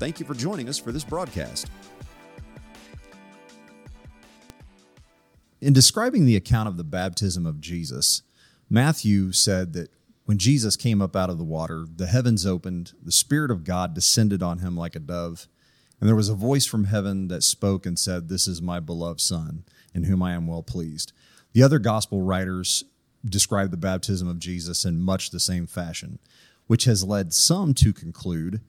Thank you for joining us for this broadcast. In describing the account of the baptism of Jesus, Matthew said that when Jesus came up out of the water, the heavens opened, the Spirit of God descended on him like a dove, and there was a voice from heaven that spoke and said, This is my beloved Son, in whom I am well pleased. The other gospel writers describe the baptism of Jesus in much the same fashion, which has led some to conclude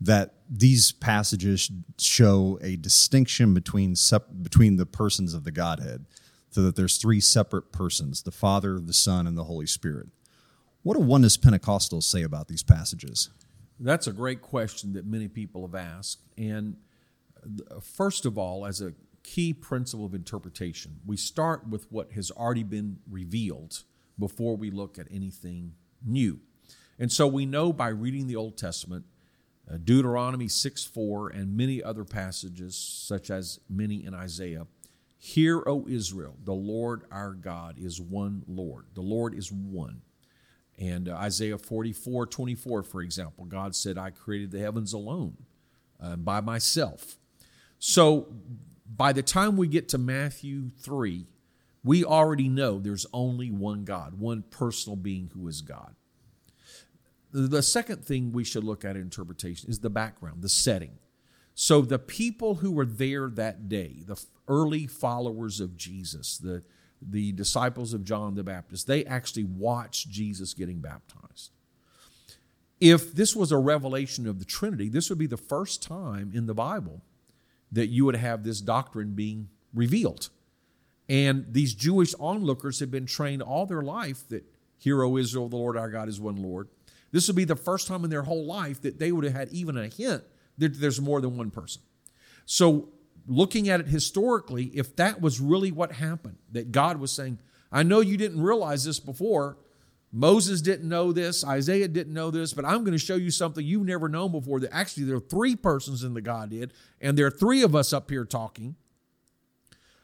that these passages show a distinction between sep- between the persons of the Godhead, so that there's three separate persons: the Father, the Son, and the Holy Spirit. What do oneness Pentecostals say about these passages? That's a great question that many people have asked. And first of all, as a key principle of interpretation, we start with what has already been revealed before we look at anything new. And so we know by reading the Old Testament uh, Deuteronomy 6 4, and many other passages, such as many in Isaiah. Hear, O Israel, the Lord our God is one Lord. The Lord is one. And uh, Isaiah 44 24, for example, God said, I created the heavens alone uh, by myself. So by the time we get to Matthew 3, we already know there's only one God, one personal being who is God. The second thing we should look at in interpretation is the background, the setting. So the people who were there that day, the early followers of Jesus, the, the disciples of John the Baptist, they actually watched Jesus getting baptized. If this was a revelation of the Trinity, this would be the first time in the Bible that you would have this doctrine being revealed. And these Jewish onlookers had been trained all their life that, Hero Israel, the Lord our God is one Lord. This would be the first time in their whole life that they would have had even a hint that there's more than one person. So, looking at it historically, if that was really what happened, that God was saying, I know you didn't realize this before. Moses didn't know this, Isaiah didn't know this, but I'm going to show you something you've never known before that actually there are three persons in the Godhead, and there are three of us up here talking.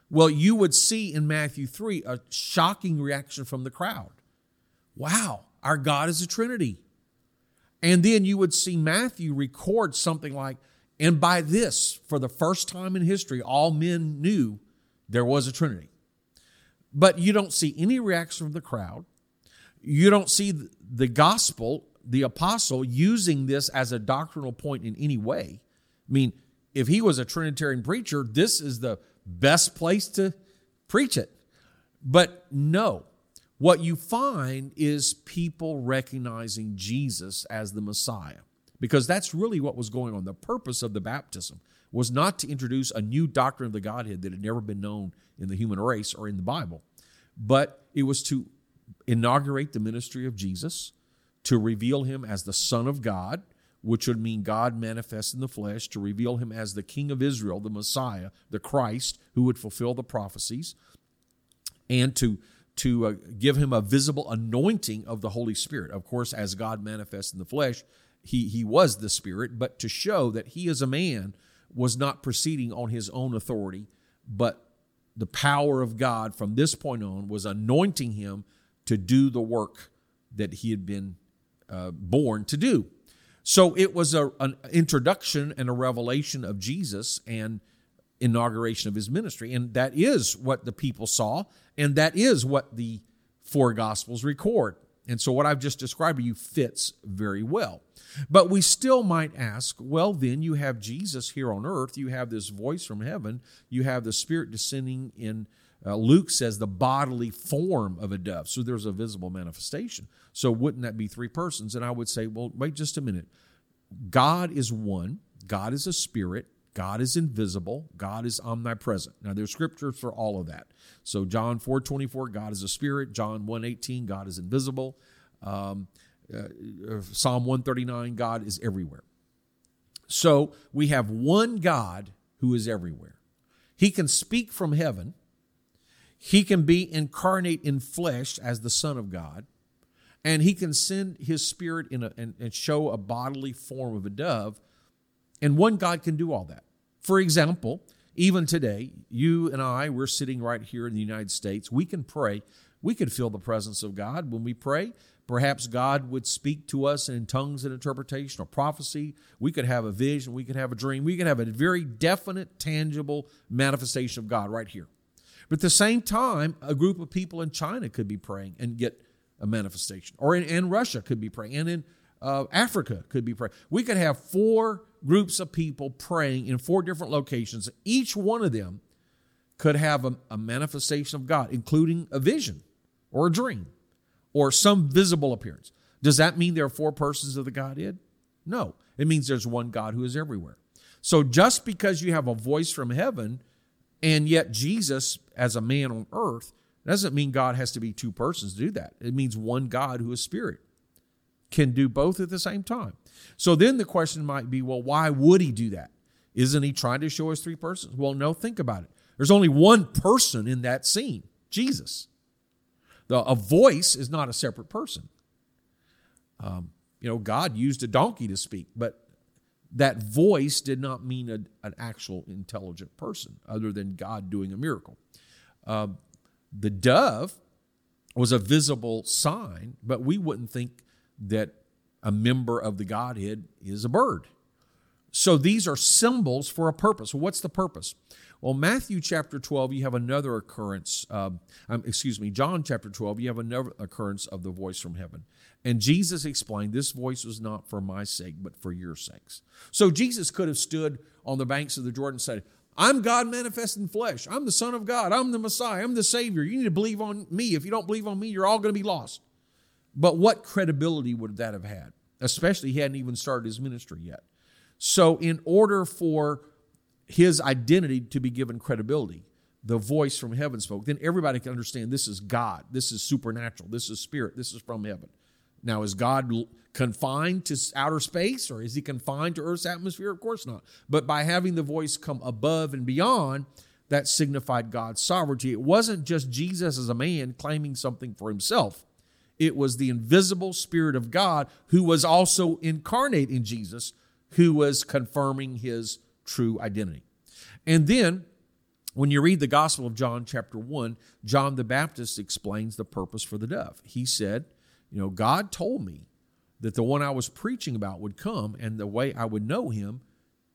Well, you would see in Matthew 3 a shocking reaction from the crowd. Wow, our God is a Trinity. And then you would see Matthew record something like, and by this, for the first time in history, all men knew there was a Trinity. But you don't see any reaction from the crowd. You don't see the gospel, the apostle, using this as a doctrinal point in any way. I mean, if he was a Trinitarian preacher, this is the best place to preach it. But no, what you find is people recognizing Jesus as the Messiah, because that's really what was going on. The purpose of the baptism was not to introduce a new doctrine of the Godhead that had never been known in the human race or in the Bible, but it was to inaugurate the ministry of Jesus, to reveal him as the Son of God, which would mean God manifest in the flesh, to reveal him as the King of Israel, the Messiah, the Christ, who would fulfill the prophecies, and to to uh, give him a visible anointing of the Holy Spirit. Of course, as God manifests in the flesh, he, he was the Spirit, but to show that he as a man was not proceeding on his own authority, but the power of God from this point on was anointing him to do the work that he had been uh, born to do. So it was a, an introduction and a revelation of Jesus and inauguration of his ministry. And that is what the people saw. And that is what the four gospels record. And so what I've just described to you fits very well. But we still might ask, well, then you have Jesus here on earth. You have this voice from heaven. You have the Spirit descending in, uh, Luke says, the bodily form of a dove. So there's a visible manifestation. So wouldn't that be three persons? And I would say, well, wait just a minute. God is one, God is a spirit, God is invisible, God is omnipresent. Now there's scriptures for all of that. So John 4 24, God is a spirit. John 1 18, God is invisible. Um, uh, Psalm 139, God is everywhere. So we have one God who is everywhere. He can speak from heaven. He can be incarnate in flesh as the Son of God. And he can send his spirit in a, and, and show a bodily form of a dove. And one God can do all that. For example, even today, you and I, we're sitting right here in the United States. We can pray. We can feel the presence of God when we pray. Perhaps God would speak to us in tongues and interpretation or prophecy. We could have a vision. We could have a dream. We could have a very definite, tangible manifestation of God right here. But at the same time, a group of people in China could be praying and get a manifestation, or in, Russia could be praying, and in uh, Africa could be praying. We could have four groups of people praying in four different locations. Each one of them could have a, a manifestation of God, including a vision or a dream or some visible appearance. Does that mean there are four persons of the Godhead? No. It means there's one God who is everywhere. So just because you have a voice from heaven and yet Jesus as a man on earth doesn't mean God has to be two persons to do that. It means one God who is spirit can do both at the same time. So then the question might be, well, why would he do that? Isn't he trying to show us three persons? Well, no, think about it. There's only one person in that scene, Jesus. The, a voice is not a separate person. Um, you know, God used a donkey to speak, but that voice did not mean a, an actual intelligent person other than God doing a miracle. Uh, the dove was a visible sign, but we wouldn't think that a member of the Godhead is a bird. So these are symbols for a purpose. What's the purpose? Well, Matthew chapter 12, you have another occurrence. Uh, um, excuse me, John chapter 12, you have another occurrence of the voice from heaven. And Jesus explained, This voice was not for my sake, but for your sakes. So Jesus could have stood on the banks of the Jordan and said, I'm God manifest in flesh. I'm the Son of God. I'm the Messiah. I'm the Savior. You need to believe on me. If you don't believe on me, you're all going to be lost. But what credibility would that have had? Especially he hadn't even started his ministry yet. So, in order for his identity to be given credibility. The voice from heaven spoke. Then everybody can understand this is God. This is supernatural. This is spirit. This is from heaven. Now, is God confined to outer space or is he confined to Earth's atmosphere? Of course not. But by having the voice come above and beyond, that signified God's sovereignty. It wasn't just Jesus as a man claiming something for himself, it was the invisible Spirit of God who was also incarnate in Jesus, who was confirming his true identity. And then when you read the Gospel of John, chapter 1, John the Baptist explains the purpose for the dove. He said, You know, God told me that the one I was preaching about would come, and the way I would know him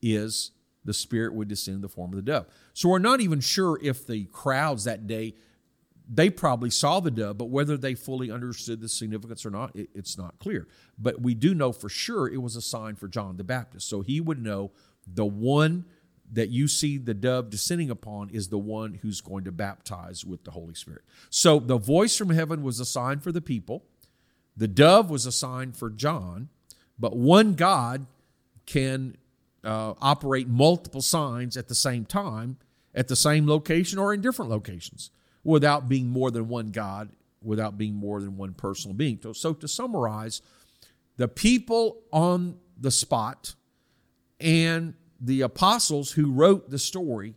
is the Spirit would descend in the form of the dove. So we're not even sure if the crowds that day they probably saw the dove, but whether they fully understood the significance or not, it, it's not clear. But we do know for sure it was a sign for John the Baptist. So he would know the one that you see the dove descending upon is the one who's going to baptize with the Holy Spirit. So the voice from heaven was a sign for the people, the dove was a sign for John, but one God can uh, operate multiple signs at the same time, at the same location, or in different locations without being more than one God, without being more than one personal being. So, so to summarize, the people on the spot and the apostles who wrote the story,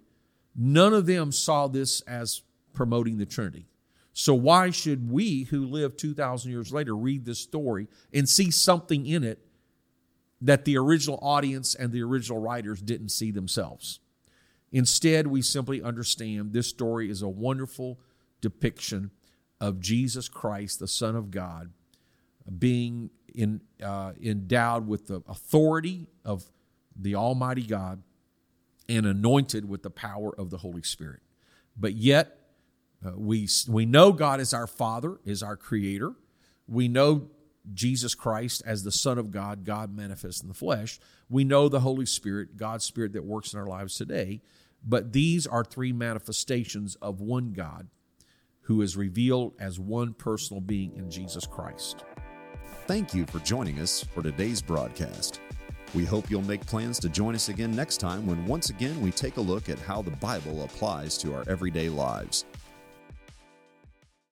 none of them saw this as promoting the Trinity. So, why should we who live 2,000 years later read this story and see something in it that the original audience and the original writers didn't see themselves? Instead, we simply understand this story is a wonderful depiction of Jesus Christ, the Son of God, being in, uh, endowed with the authority of the Almighty God and anointed with the power of the Holy Spirit. But yet, uh, we, we know God is our Father, is our Creator. We know Jesus Christ as the Son of God, God manifest in the flesh. We know the Holy Spirit, God's Spirit that works in our lives today. But these are three manifestations of one God who is revealed as one personal being in Jesus Christ. Thank you for joining us for today's broadcast. We hope you'll make plans to join us again next time when once again we take a look at how the Bible applies to our everyday lives.